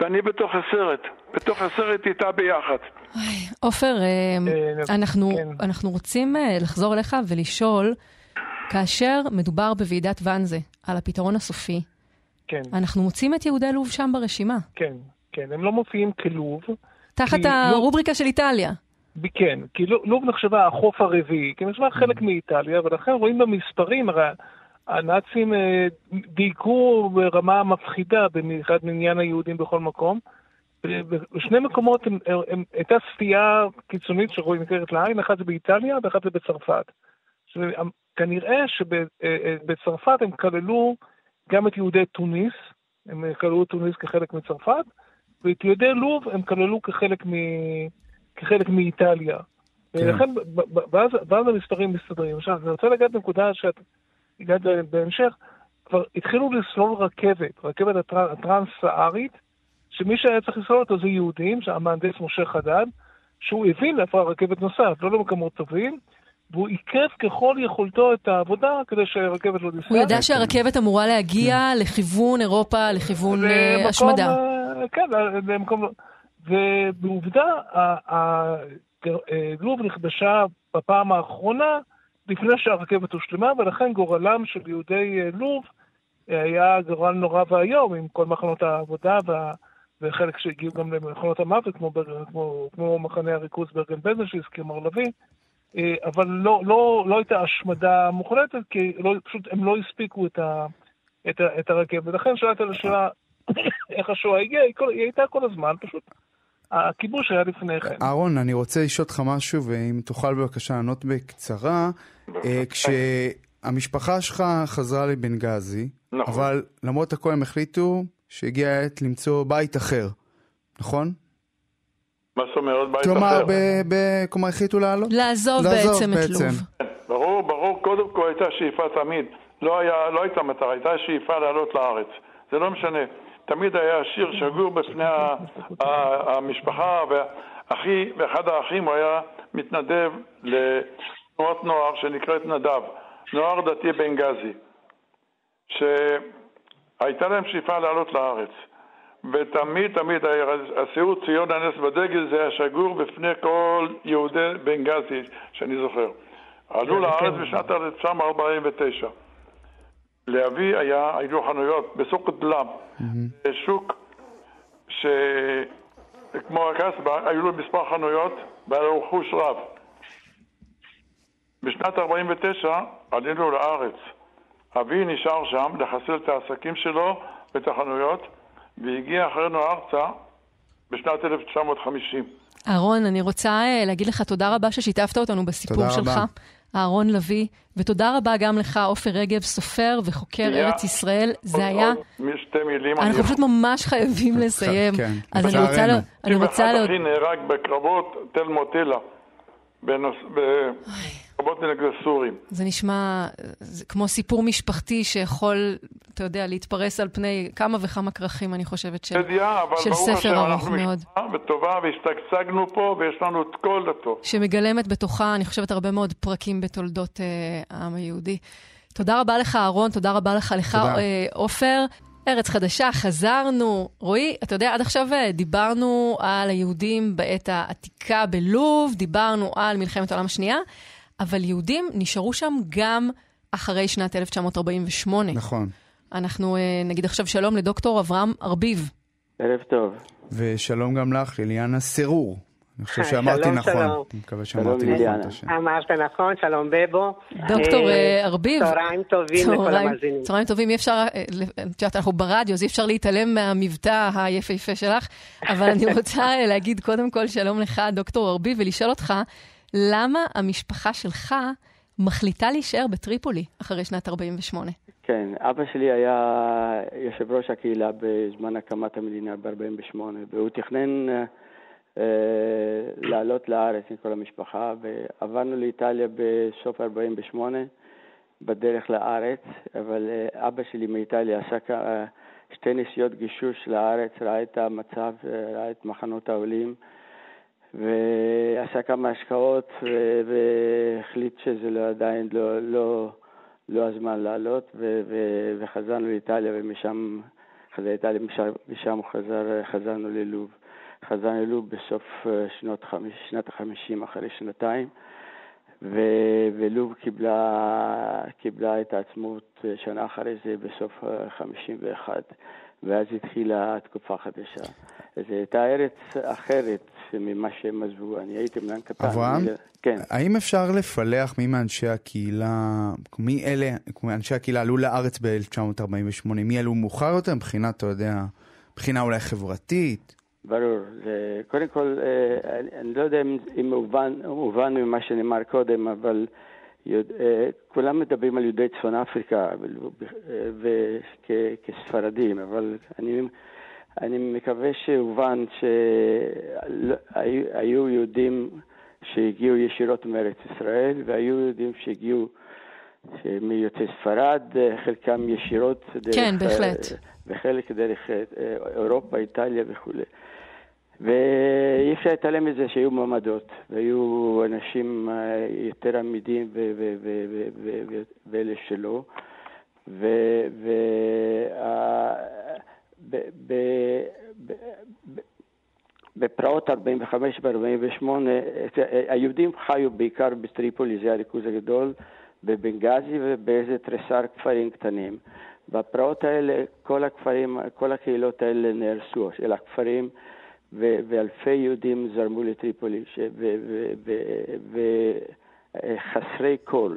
ואני בתוך הסרט, בתוך הסרט איתה ביחד. עופר, אה, אה, אנחנו, כן. אנחנו רוצים אה, לחזור אליך ולשאול, כאשר מדובר בוועידת ואנזה על הפתרון הסופי, כן, אנחנו מוצאים את יהודי לוב שם ברשימה, כן, כן, הם לא מופיעים כלוב. תחת כי הרובריקה של איטליה. כן, כי לו- לוב נחשבה החוף הרביעי, כי נחשבה חלק מאיטליה, ולכן רואים במספרים, הרי הנאצים אה, דייקו ברמה מפחידה במיוחד מעניין היהודים בכל מקום. בשני מקומות הם, הם, הם, הייתה סטייה קיצונית שרואים ניכרת לעין, אחת זה באיטליה ואחת זה בצרפת. הם- כנראה שבצרפת הם כללו גם את יהודי תוניס, הם כללו את תוניס כחלק מצרפת, ואת יהודי לוב הם כללו כחלק, מ... כחלק מאיטליה. כן. ולכן, ואז, ואז המספרים מסתדרים. עכשיו, אני רוצה לגעת בנקודה שאת הגעת בהמשך, כבר התחילו לסלול רכבת, רכבת הטר- הטרנס-סהרית, שמי שהיה צריך לסלול אותו זה יהודים, שהמהנדס משה חדד, שהוא הבין לאיפה הרכבת נוסעת, לא למקומות טובים, והוא עיכב ככל יכולתו את העבודה כדי שהרכבת לא תיסע. הוא ידע שהרכבת אמורה להגיע לכיוון אירופה, לכיוון אה, השמדה. אה, כן, למקום... ובעובדה, לוב נכבשה בפעם האחרונה לפני שהרכבת הושלמה, ולכן גורלם של יהודי אה, לוב אה, היה גורל נורא ואיום עם כל מחנות העבודה וה... וחלק שהגיעו גם למחנות המוות, כמו, בר- כמו, כמו מחנה הריכוז ברגן בזן שהזכיר מר לביא, אה, אבל לא, לא, לא הייתה השמדה מוחלטת, כי לא, פשוט הם לא הספיקו את, ה, את, ה, את הרכבת. ולכן שאלת על השאלה איך השואה הגיעה, היא, כל, היא הייתה כל הזמן, פשוט הכיבוש היה לפני כן. אהרון, אני רוצה לשאול אותך משהו, ואם תוכל בבקשה לענות בקצרה. אה, כשהמשפחה שלך חזרה לבנגזי, נכון. אבל למרות הכל הם החליטו שהגיעה העת למצוא בית אחר, נכון? מה זאת אומרת בית כלומר, אחר? ב- ב- כלומר החליטו לעלות? לעזוב לעזוב בעצם את בעצם. לוב. כן, ברור, ברור, קודם כל הייתה שאיפה תמיד. לא, היה, לא הייתה מטרה, הייתה שאיפה לעלות לארץ. זה לא משנה. תמיד היה שיר שגור בפני המשפחה, ואחי, ואחד האחים הוא היה מתנדב לתנועת נוער שנקראת נדב, נוער דתי בנגזי, שהייתה להם שאיפה לעלות לארץ. ותמיד תמיד הסיור ציון הנס בדגל זה היה שגור בפני כל יהודי בנגזי שאני זוכר. עלו לארץ בשנת 1949. לאבי היה, היו חנויות בסוק דלם, שוק שכמו הקסבה, היו לו מספר חנויות והיה לו רכוש רב. בשנת 49 עלינו לארץ. אבי נשאר שם לחסל את העסקים שלו ואת החנויות, והגיע אחרינו ארצה בשנת 1950. אהרון, אני רוצה אה, להגיד לך תודה רבה ששיתפת אותנו בסיפור תודה שלך. רבה. אהרון לביא, ותודה רבה גם לך, עופר רגב, סופר וחוקר היה- ארץ ישראל. זה עוד- היה... עוד שתי מילים. אני אנחנו פשוט ממש חייבים לסיים. כן, אז אני רוצה... לה- אני רוצה... אחד לה- אחי נהרג בקרבות תל מוטילה, בנוס- בקרבות נגד הסורים. זה נשמע זה כמו סיפור משפחתי שיכול, אתה יודע, להתפרס על פני כמה וכמה כרכים, אני חושבת, של, ידיעה, אבל של ספר ארוך מאוד. משפחה וטובה והשתגשגנו פה ויש לנו את כל הטוב. שמגלמת בתוכה, אני חושבת, הרבה מאוד פרקים בתולדות אה, העם היהודי. תודה רבה לך, אהרון, תודה רבה לך, לך. אה, עופר. ארץ חדשה, חזרנו. רועי, אתה יודע, עד עכשיו אה, דיברנו על היהודים בעת העתיקה בלוב, דיברנו על מלחמת העולם השנייה, אבל יהודים נשארו שם גם אחרי שנת 1948. נכון. אנחנו אה, נגיד עכשיו שלום לדוקטור אברהם ארביב. ערב טוב. ושלום גם לך, ליליאנה סירור. אני חושב היי, שאמרתי שלום, נכון. שלום. אני מקווה שלום, שאמרתי נכון. את השם. אמרת נכון, שלום בבו. דוקטור אה, אה, ארביב. צהריים טובים לכל המאזינים. צהריים טובים, אי אפשר, אה, את יודעת, אנחנו ברדיו, אז אי אפשר להתעלם מהמבטא היפהפה שלך, אבל אני רוצה אה, להגיד קודם כל שלום לך, דוקטור ארביב, ולשאול אותך, למה המשפחה שלך מחליטה להישאר בטריפולי אחרי שנת 48? כן, אבא שלי היה יושב ראש הקהילה בזמן הקמת המדינה ב-48, והוא תכנן אה, לעלות לארץ עם כל המשפחה, ועברנו לאיטליה בסוף 48, בדרך לארץ, אבל אה, אבא שלי מאיטליה עשה אה, שתי נסיעות גישוש לארץ, ראה את המצב, אה, ראה את מחנות העולים. ועשה כמה השקעות והחליט שזה לא, עדיין לא, לא, לא הזמן לעלות ו- ו- וחזרנו לאיטליה ומשם חזר לאיטליה משם, משם חזר, חזרנו ללוב. חזרנו ללוב בסוף אה, שנות שנת החמישים אחרי שנתיים ו- ולוב קיבלה, קיבלה את העצמאות אה, שנה אחרי זה בסוף אה, חמישים ואחת ואז התחילה תקופה חדשה. זו הייתה ארץ אחרת ממה שהם עזבו. אני הייתי מנהל קטן. אברהם? אני- כן. האם אפשר לפלח מי מאנשי הקהילה, מי אלה, אנשי הקהילה עלו לארץ ב-1948, מי עלו מאוחר יותר מבחינת, אתה יודע, מבחינה אולי חברתית? ברור. קודם כל, אה, אני, לא יודע אם, מובן, מובן ממה שנאמר קודם, אבל יודע, אה, כולם מדברים על יהודי צפון אפריקה אבל- אה, וכ, כספרדים, אבל אני, אני מקווה שהובן שהיו יהודים שהגיעו ישירות מארץ ישראל, והיו יהודים שהגיעו מיוצאי ספרד, חלקם ישירות דרך... כן, בהחלט. אה, וחלק דרך אה, אירופה, איטליה וכולי. ואי אפשר להתעלם מזה שהיו מעמדות, והיו אנשים אה, יותר עמידים ואלה שלא. ו- ו- ה- בפרעות 45 ו-48, היהודים חיו בעיקר בטריפולי, זה הריכוז הגדול, בבנגזי ובאיזה תריסר כפרים קטנים. בפרעות האלה, כל הכפרים, כל הקהילות האלה נהרסו, של הכפרים, ו- ואלפי יהודים זרמו לטריפולי, ש- ו- ו- ו- וחסרי כל,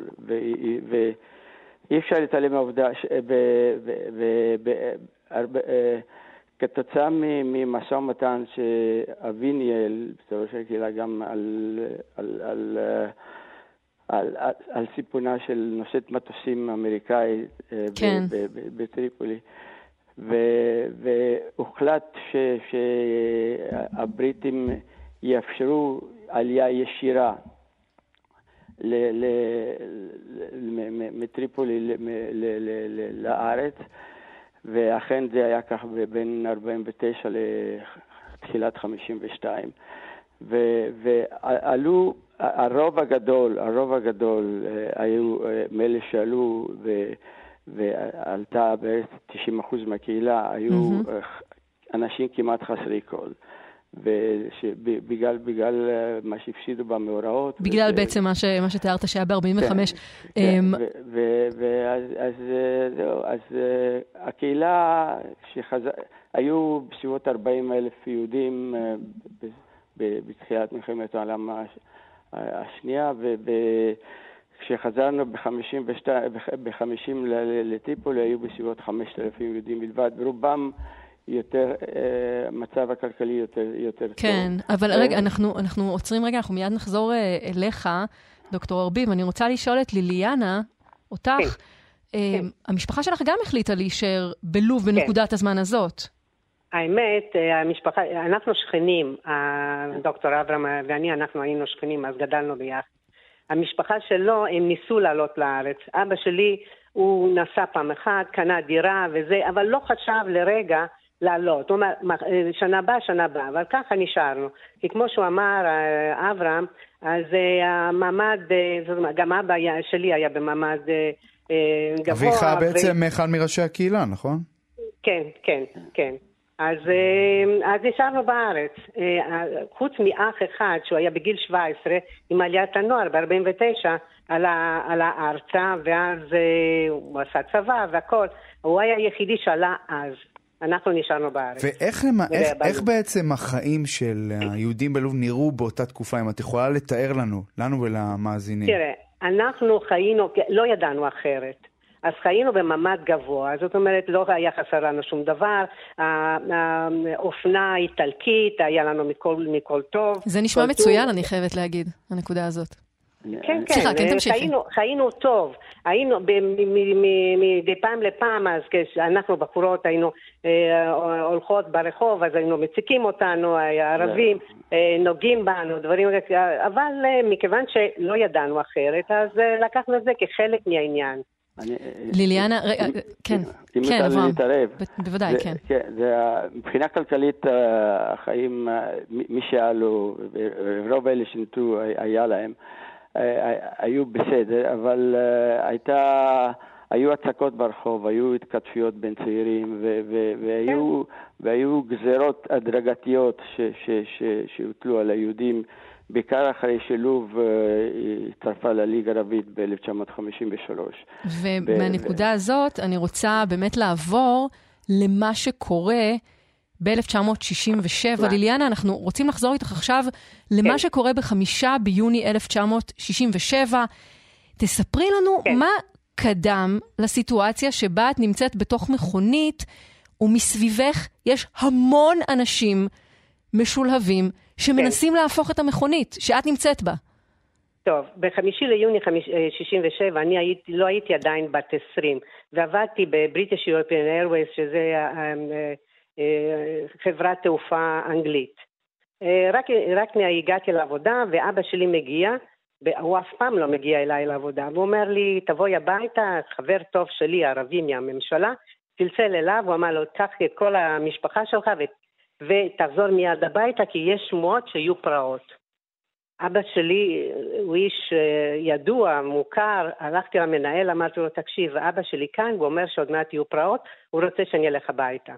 ו- ואי אפשר להתעלם מהעובדה, אה, כתוצאה ממשא ומתן שאבי ניהל, בסופו של הקהילה, גם על, על, על, על, על, על סיפונה של נושאת מטוסים אמריקאית כן. בטריפולי. והוחלט שהבריטים יאפשרו עלייה ישירה מטריפולי לארץ, ואכן זה היה כך בין 49 לתחילת 52. ועלו, הרוב הגדול, הרוב הגדול היו מאלה שעלו ועלתה בערך 90 אחוז מהקהילה, היו mm-hmm. אנשים כמעט חסרי כל. ובגלל בגלל אה, מה שהפסידו במאורעות. בגלל וזה, בעצם מה, ש, מה שתיארת שהיה ב-45. כן, כן, ואז אה, זהו, אז אה, הקהילה, שחז... היו בסביבות 40 אלף יהודים בתחילת מלחמת העולם השנייה, וכשחזרנו ב-50 לטיפולי היו בסביבות 5,000 יהודים בלבד, ורובם יותר, אה, המצב הכלכלי יותר, יותר כן, טוב. כן, אבל רגע, אה, אנחנו, אנחנו עוצרים רגע, אנחנו מיד נחזור אה, אליך, דוקטור ארביב. אני רוצה לשאול את ליליאנה, אותך, כן. כן. המשפחה שלך גם החליטה להישאר בלוב כן. בנקודת הזמן הזאת. האמת, המשפחה, אנחנו שכנים, דוקטור אברהם ואני, אנחנו היינו שכנים, אז גדלנו ביחד. המשפחה שלו, הם ניסו לעלות לארץ. אבא שלי, הוא נסע פעם אחת, קנה דירה וזה, אבל לא חשב לרגע לעלות. הוא אומר, שנה הבאה, שנה הבאה, אבל ככה נשארנו. כי כמו שהוא אמר, אה, אברהם, אז אה, המעמד, אה, גם אבא שלי היה במעמד גבוה. אביך בעצם אחד מראשי הקהילה, נכון? כן, כן, כן. אז, אז נשארנו בארץ. חוץ מאח אחד, שהוא היה בגיל 17, עם עליית הנוער ב-49, עלה, עלה ארצה, ואז הוא עשה צבא והכל. הוא היה היחידי שעלה אז. אנחנו נשארנו בארץ. ואיך למה, איך, איך בעצם החיים של היהודים בלוב נראו באותה תקופה, אם את יכולה לתאר לנו, לנו ולמאזינים? תראה, אנחנו חיינו, לא ידענו אחרת. אז חיינו בממ"ד גבוה, זאת אומרת, לא היה חסר לנו שום דבר, האופנה האיטלקית, היה לנו מכל, מכל טוב. זה נשמע מצוין, טוב. אני חייבת להגיד, הנקודה הזאת. כן, כן, סליחה, כן, תמשיכי. חיינו, חיינו טוב, היינו מדי פעם לפעם, אז כשאנחנו בחורות היינו אה, הולכות ברחוב, אז היינו מציקים אותנו, הערבים אה, נוגעים בנו, דברים כאלה, אבל אה, מכיוון שלא ידענו אחרת, אז אה, לקחנו את זה כחלק מהעניין. ליליאנה, כן, כן, אברהם, בוודאי, כן. כן, מבחינה כלכלית החיים, מי שעלו, רוב אלה שנטו היה להם. היו בסדר, אבל אה, הייתה, היו הצקות ברחוב, היו התכתפויות בין צעירים, ו, ו, והיו, כן. והיו גזרות הדרגתיות שהוטלו על היהודים. בעיקר אחרי שלוב אה, הצטרפה לליגה הערבית ב-1953. ומהנקודה ו... הזאת אני רוצה באמת לעבור למה שקורה ב-1967. ליליאנה, אנחנו רוצים לחזור איתך עכשיו למה כן. שקורה בחמישה ביוני 1967. תספרי לנו כן. מה קדם לסיטואציה שבה את נמצאת בתוך מכונית ומסביבך יש המון אנשים משולהבים שמנסים כן. להפוך את המכונית שאת נמצאת בה. טוב, בחמישי ליוני 67' אני הייתי, לא הייתי עדיין בת 20 ועבדתי בבריטיש יורפיאן איירווייס שזה חברת תעופה אנגלית. אה, רק, רק הגעתי לעבודה ואבא שלי מגיע, הוא אף פעם לא מגיע אליי לעבודה, והוא אומר לי, תבואי הביתה, חבר טוב שלי, ערבי מהממשלה, צלצל אליו, הוא אמר לו, קח את כל המשפחה שלך ו... ותחזור מיד הביתה, כי יש שמועות שיהיו פרעות. אבא שלי הוא איש אה, ידוע, מוכר, הלכתי למנהל, אמרתי לו, תקשיב, אבא שלי כאן, הוא אומר שעוד מעט יהיו פרעות, הוא רוצה שאני אלך הביתה.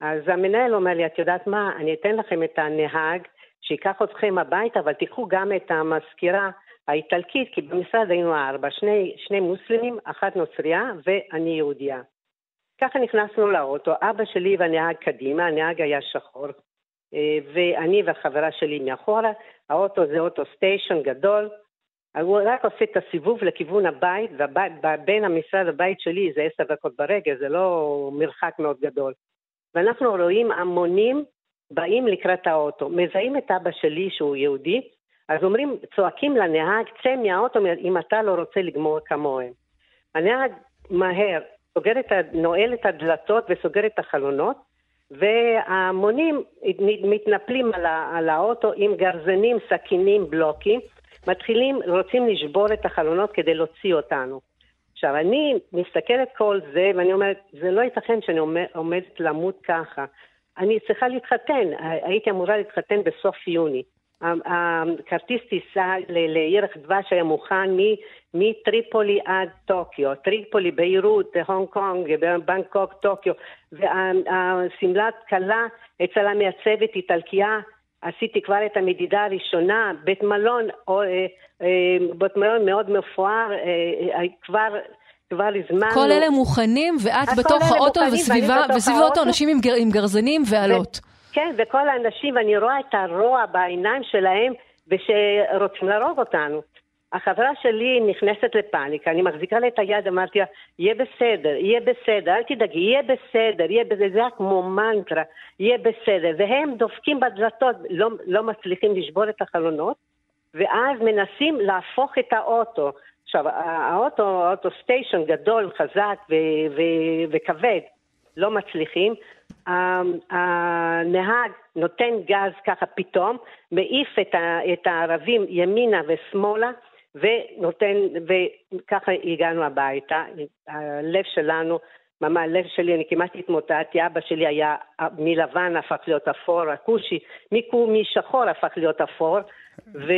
אז המנהל אומר לי, את יודעת מה, אני אתן לכם את הנהג שייקח אתכם הביתה, אבל תיקחו גם את המזכירה האיטלקית, כי במשרד היינו ארבע, שני, שני מוסלמים, אחת נוצרייה ואני יהודייה. ככה נכנסנו לאוטו, אבא שלי והנהג קדימה, הנהג היה שחור, אה, ואני והחברה שלי מאחורה, האוטו זה אוטו סטיישן גדול, הוא רק עושה את הסיבוב לכיוון הבית, ובין המשרד לבית שלי זה עשר דקות ברגע, זה לא מרחק מאוד גדול. ואנחנו רואים המונים באים לקראת האוטו, מזהים את אבא שלי שהוא יהודי, אז אומרים, צועקים לנהג, צא מהאוטו אם אתה לא רוצה לגמור כמוהם. הנהג מהר סוגר את, נועל את הדלתות וסוגר את החלונות, וההמונים מתנפלים על, על האוטו עם גרזנים, סכינים, בלוקים, מתחילים, רוצים לשבור את החלונות כדי להוציא אותנו. עכשיו, אני מסתכלת כל זה, ואני אומרת, זה לא ייתכן שאני עומדת למות ככה. אני צריכה להתחתן, הייתי אמורה להתחתן בסוף יוני. הכרטיס טיסה לירח דבש היה מוכן מטריפולי עד טוקיו, טריפולי, ביירות, הונג קונג, בנקוק, טוקיו, והשמלת כלה אצל המעצבת איטלקיה, עשיתי כבר את המדידה הראשונה, בית מלון, או, אה, אה, בית מלון מאוד מפואר, אה, כבר כבר הזמנו. כל אלה מוכנים, ואת בתוך האוטו וסביבה, וסביב האוטו אנשים עם, גר, עם גרזנים ועלות. ו- כן, וכל האנשים, ואני רואה את הרוע בעיניים שלהם, ושרוצים להרוג אותנו. החברה שלי נכנסת לפאניקה, אני מחזיקה לה את היד, אמרתי לה, יהיה בסדר, יהיה בסדר, אל תדאגי, יהיה בסדר, יהיה בסדר, זה היה כמו מנטרה, יהיה בסדר. והם דופקים בדלתות, לא, לא מצליחים לשבור את החלונות, ואז מנסים להפוך את האוטו. עכשיו, האוטו, האוטו סטיישן גדול, חזק ו- ו- וכבד, לא מצליחים. הנהג נותן גז ככה פתאום, מעיף את, ה- את הערבים ימינה ושמאלה, ונותן, וככה הגענו הביתה. הלב שלנו, ממש הלב שלי, אני כמעט התמוטטתי, אבא שלי היה מלבן הפך להיות אפור, הכושי, משחור הפך להיות אפור. ו...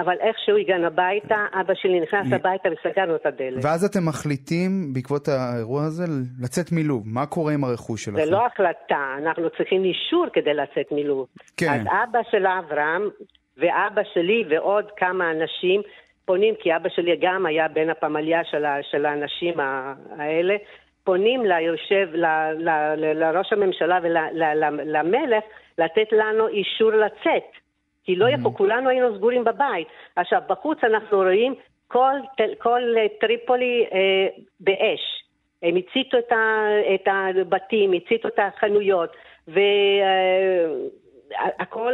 אבל איכשהו הגענו הביתה, אבא שלי נכנס הביתה וסגרנו את הדלת. ואז אתם מחליטים, בעקבות האירוע הזה, לצאת מלוב. מה קורה עם הרכוש שלכם? זה לא החלטה, אנחנו צריכים אישור כדי לצאת מלוב. כן. אז אבא של אברהם ואבא שלי ועוד כמה אנשים פונים, כי אבא שלי גם היה בין הפמליה של, ה... של האנשים האלה, פונים ליושב, ל... ל... ל... לראש הממשלה ולמלך לתת לנו אישור לצאת. כי לא יכול, כולנו היינו סגורים בבית. עכשיו, בחוץ אנחנו רואים כל, כל טריפולי אה, באש. הם הציתו את, ה, את הבתים, הציתו את החנויות, והכל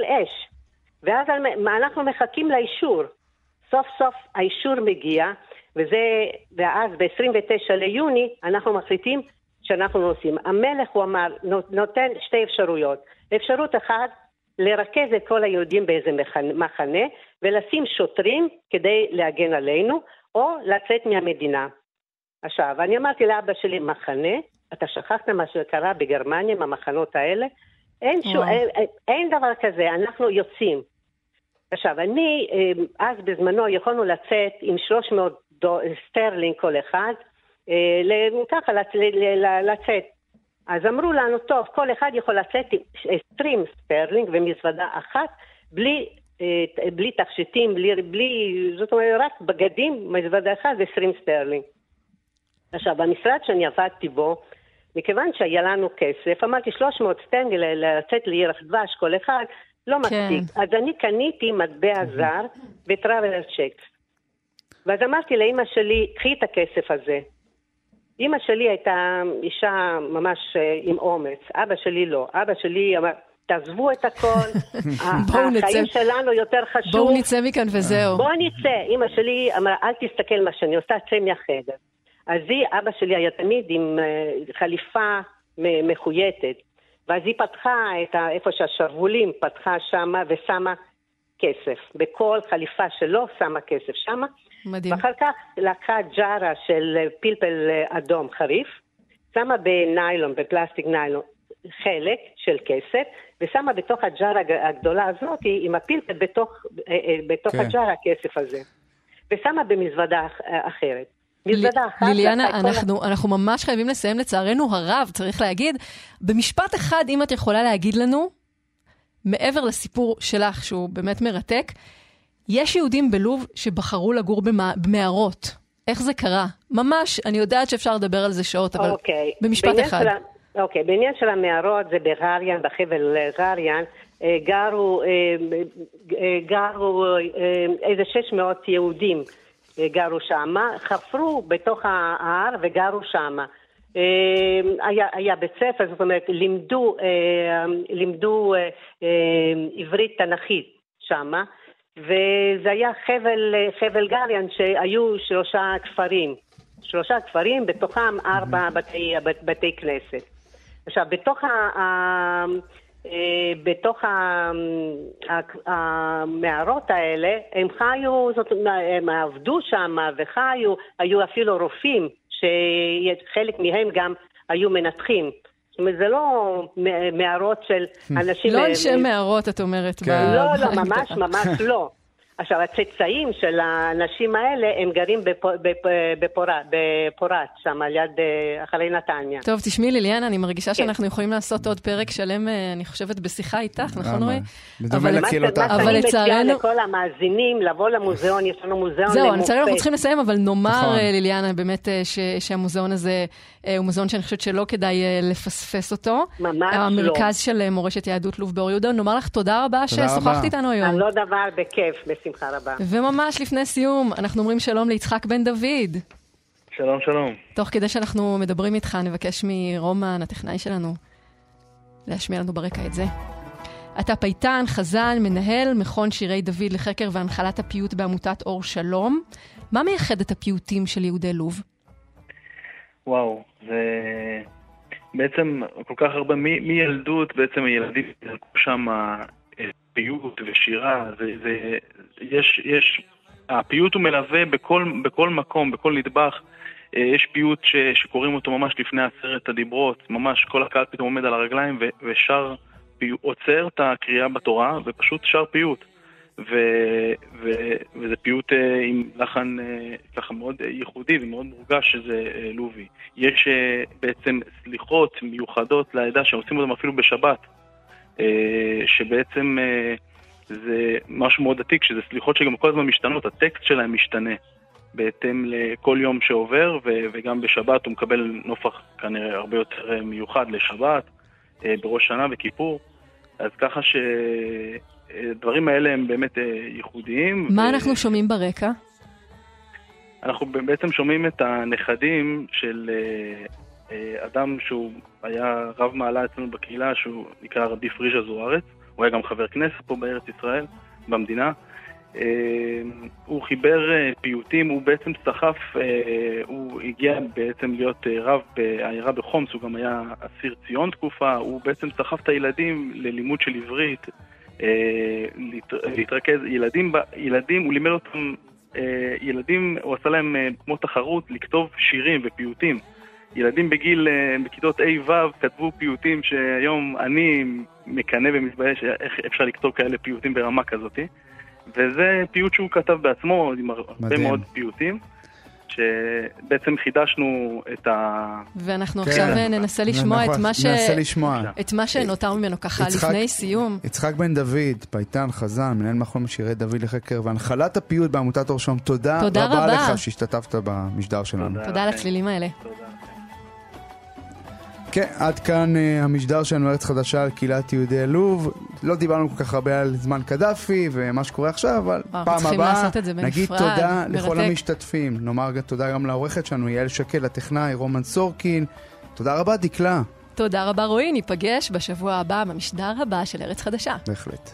אה, אש. ואז אנחנו מחכים לאישור. סוף סוף האישור מגיע, וזה, ואז ב-29 ליוני אנחנו מחליטים שאנחנו נוסעים. המלך, הוא אמר, נותן שתי אפשרויות. אפשרות אחת, לרכז את כל היהודים באיזה מחנה ולשים שוטרים כדי להגן עלינו, או לצאת מהמדינה. עכשיו, אני אמרתי לאבא שלי, מחנה? אתה שכחת מה שקרה בגרמניה עם המחנות האלה? אין, שו, אין, אין דבר כזה, אנחנו יוצאים. עכשיו, אני, אה, אז בזמנו יכולנו לצאת עם 300 דו, סטרלינג כל אחד, אה, ככה לצאת. אז אמרו לנו, טוב, כל אחד יכול לצאת עם 20 סטרלינג ומזוודה אחת, בלי, אה, בלי תכשיטים, בלי, בלי, זאת אומרת, רק בגדים, מזוודה אחת ו-20 סטרלינג. עכשיו, במשרד שאני עבדתי בו, מכיוון שהיה לנו כסף, אמרתי 300 סטרלינג לצאת לירח דבש כל אחד, לא כן. מספיק. אז אני קניתי מטבע זר ב travel checks. ואז אמרתי לאימא שלי, קחי את הכסף הזה. אימא שלי הייתה אישה ממש אה, עם אומץ, אבא שלי לא. אבא שלי אמר, תעזבו את הכל, החיים שלנו יותר חשוב. בואו נצא מכאן וזהו. בואו נצא. אימא שלי אמרה, אל תסתכל מה שאני עושה, צא מהחדר. אז היא, אבא שלי היה תמיד עם uh, חליפה מחויטת. ואז היא פתחה את ה, איפה שהשרוולים, פתחה שמה ושמה כסף. בכל חליפה שלו שמה כסף שמה. מדהים. ואחר כך לקחה ג'ארה של פלפל אדום חריף, שמה בניילון, בפלסטיק ניילון, חלק של כסף, ושמה בתוך הג'ארה הגדולה הזאת, עם הפלפל בתוך, אה, אה, בתוך כן. הג'ארה הכסף הזה. ושמה במזוודה אחרת. ליליאנה, אנחנו, אנחנו ממש חייבים לסיים לצערנו הרב, צריך להגיד. במשפט אחד, אם את יכולה להגיד לנו, מעבר לסיפור שלך, שהוא באמת מרתק, יש יהודים בלוב שבחרו לגור במערות. איך זה קרה? ממש, אני יודעת שאפשר לדבר על זה שעות, אבל אוקיי. במשפט אחד. של, אוקיי, בעניין של המערות זה בגריאן, בחבל אה, גרו, אה, אה, גרו איזה 600 יהודים גרו שם, חפרו בתוך ההר וגרו שם. אה, היה, היה בית ספר, זאת אומרת, לימדו, אה, לימדו אה, עברית תנכית שמה, וזה היה חבל, חבל גריאן שהיו שלושה כפרים, שלושה כפרים, בתוכם ארבע בתי, בתי כנסת. עכשיו, בתוך ה... בתוך המערות האלה, הם חיו, זאת אומרת, הם עבדו שם וחיו, היו אפילו רופאים שחלק מהם גם היו מנתחים. זאת אומרת, זה לא מערות של אנשים... לא אנשי מערות, את אומרת. כן. לא, לא, ממש ממש לא. עכשיו, הצאצאים של האנשים האלה, הם גרים בפורת, שם על יד, אה, אחרי נתניה. טוב, תשמעי, ליליאנה, אני מרגישה כן. שאנחנו יכולים לעשות עוד פרק שלם, אה, אני חושבת, בשיחה איתך, נכון רועי? אבל לצערנו... מה שאני מציעה לכל המאזינים, לבוא למוזיאון, יש לנו מוזיאון למופת. זהו, לצערנו אנחנו צריכים לסיים, אבל נאמר, נכון. אה, ליליאנה, באמת שהמוזיאון הזה הוא מוזיאון שאני חושבת שלא כדאי לפספס אותו. ממש לא. המרכז של מורשת יהדות לוב באור יהודה. נאמר לך תודה רבה ששוחחת איתנו היום. לא דבר, בכיף. בשמחה רבה. וממש לפני סיום, אנחנו אומרים שלום ליצחק בן דוד. שלום, שלום. תוך כדי שאנחנו מדברים איתך, נבקש מרומן, הטכנאי שלנו, להשמיע לנו ברקע את זה. אתה פייטן, חזן, מנהל מכון שירי דוד לחקר והנחלת הפיוט בעמותת אור שלום. מה מייחד את הפיוטים של יהודי לוב? וואו, זה בעצם כל כך הרבה, מילדות בעצם הילדים ילקו שם פיוט ושירה, זה, יש, הפיוט הוא מלווה בכל, בכל מקום, בכל נדבך. אה, יש פיוט ש, שקוראים אותו ממש לפני עשרת הדיברות, ממש כל הקהל פתאום עומד על הרגליים ו, ושר, פיוט, עוצר את הקריאה בתורה ופשוט שר פיוט. ו, ו, וזה פיוט אה, עם לחן אה, ככה מאוד ייחודי ומאוד מורגש שזה לובי. יש בעצם סליחות מיוחדות לעדה שעושים אותם אפילו בשבת. אה, שבעצם אה, זה משהו מאוד עתיק, שזה סליחות שגם כל הזמן משתנות, הטקסט שלהם משתנה בהתאם לכל יום שעובר, וגם בשבת הוא מקבל נופח כנראה הרבה יותר אה, מיוחד לשבת, בראש שנה וכיפור, אז ככה שהדברים האלה הם באמת ייחודיים. מה ו... אנחנו שומעים ברקע? אנחנו בעצם שומעים את הנכדים של אדם שהוא היה רב מעלה אצלנו בקהילה, שהוא נקרא רבי פריז'ה זוארץ, הוא היה גם חבר כנסת פה בארץ ישראל, במדינה. אה, הוא חיבר אה, פיוטים, הוא בעצם סחף, הוא הגיע בעצם להיות רב בעיירה בחומס, הוא גם היה אסיר ציון תקופה, הוא בעצם סחף את הילדים ללימוד של עברית, להתרכז, ילדים, ילדים, הוא לימד אותם, ילדים, הוא עשה להם כמו תחרות לכתוב שירים ופיוטים. ילדים בגיל, אה, בכיתות ה'-ו' כתבו פיוטים שהיום אני מקנא ומתבייש איך אפשר לכתוב כאלה פיוטים ברמה כזאת. וזה פיוט שהוא כתב בעצמו, עם הרבה מאוד פיוטים. שבעצם חידשנו את ה... ואנחנו כן. עכשיו אה, ננסה לשמוע את מה ש... ננסה לשמוע. את מה שנותר ממנו ככה יצחק, לפני סיום. יצחק בן דוד, פייטן, חזן, מנהל מכון שירי דוד לחקר והנחלת הפיוט בעמותת אור שלום, תודה, תודה רבה, רבה לך שהשתתפת במשדר שלנו. תודה, תודה על הצלילים האלה. תודה. כן, עד כאן uh, המשדר שלנו, ארץ חדשה על קהילת יהודי לוב. לא דיברנו כל כך הרבה על זמן קדאפי ומה שקורה עכשיו, אבל פעם הבאה נגיד תודה מרתק. לכל המשתתפים. נאמר תודה גם לעורכת שלנו, יעל שקל, הטכנאי, רומן סורקין. תודה רבה, דקלה. תודה רבה, רועי. ניפגש בשבוע הבא במשדר הבא של ארץ חדשה. בהחלט.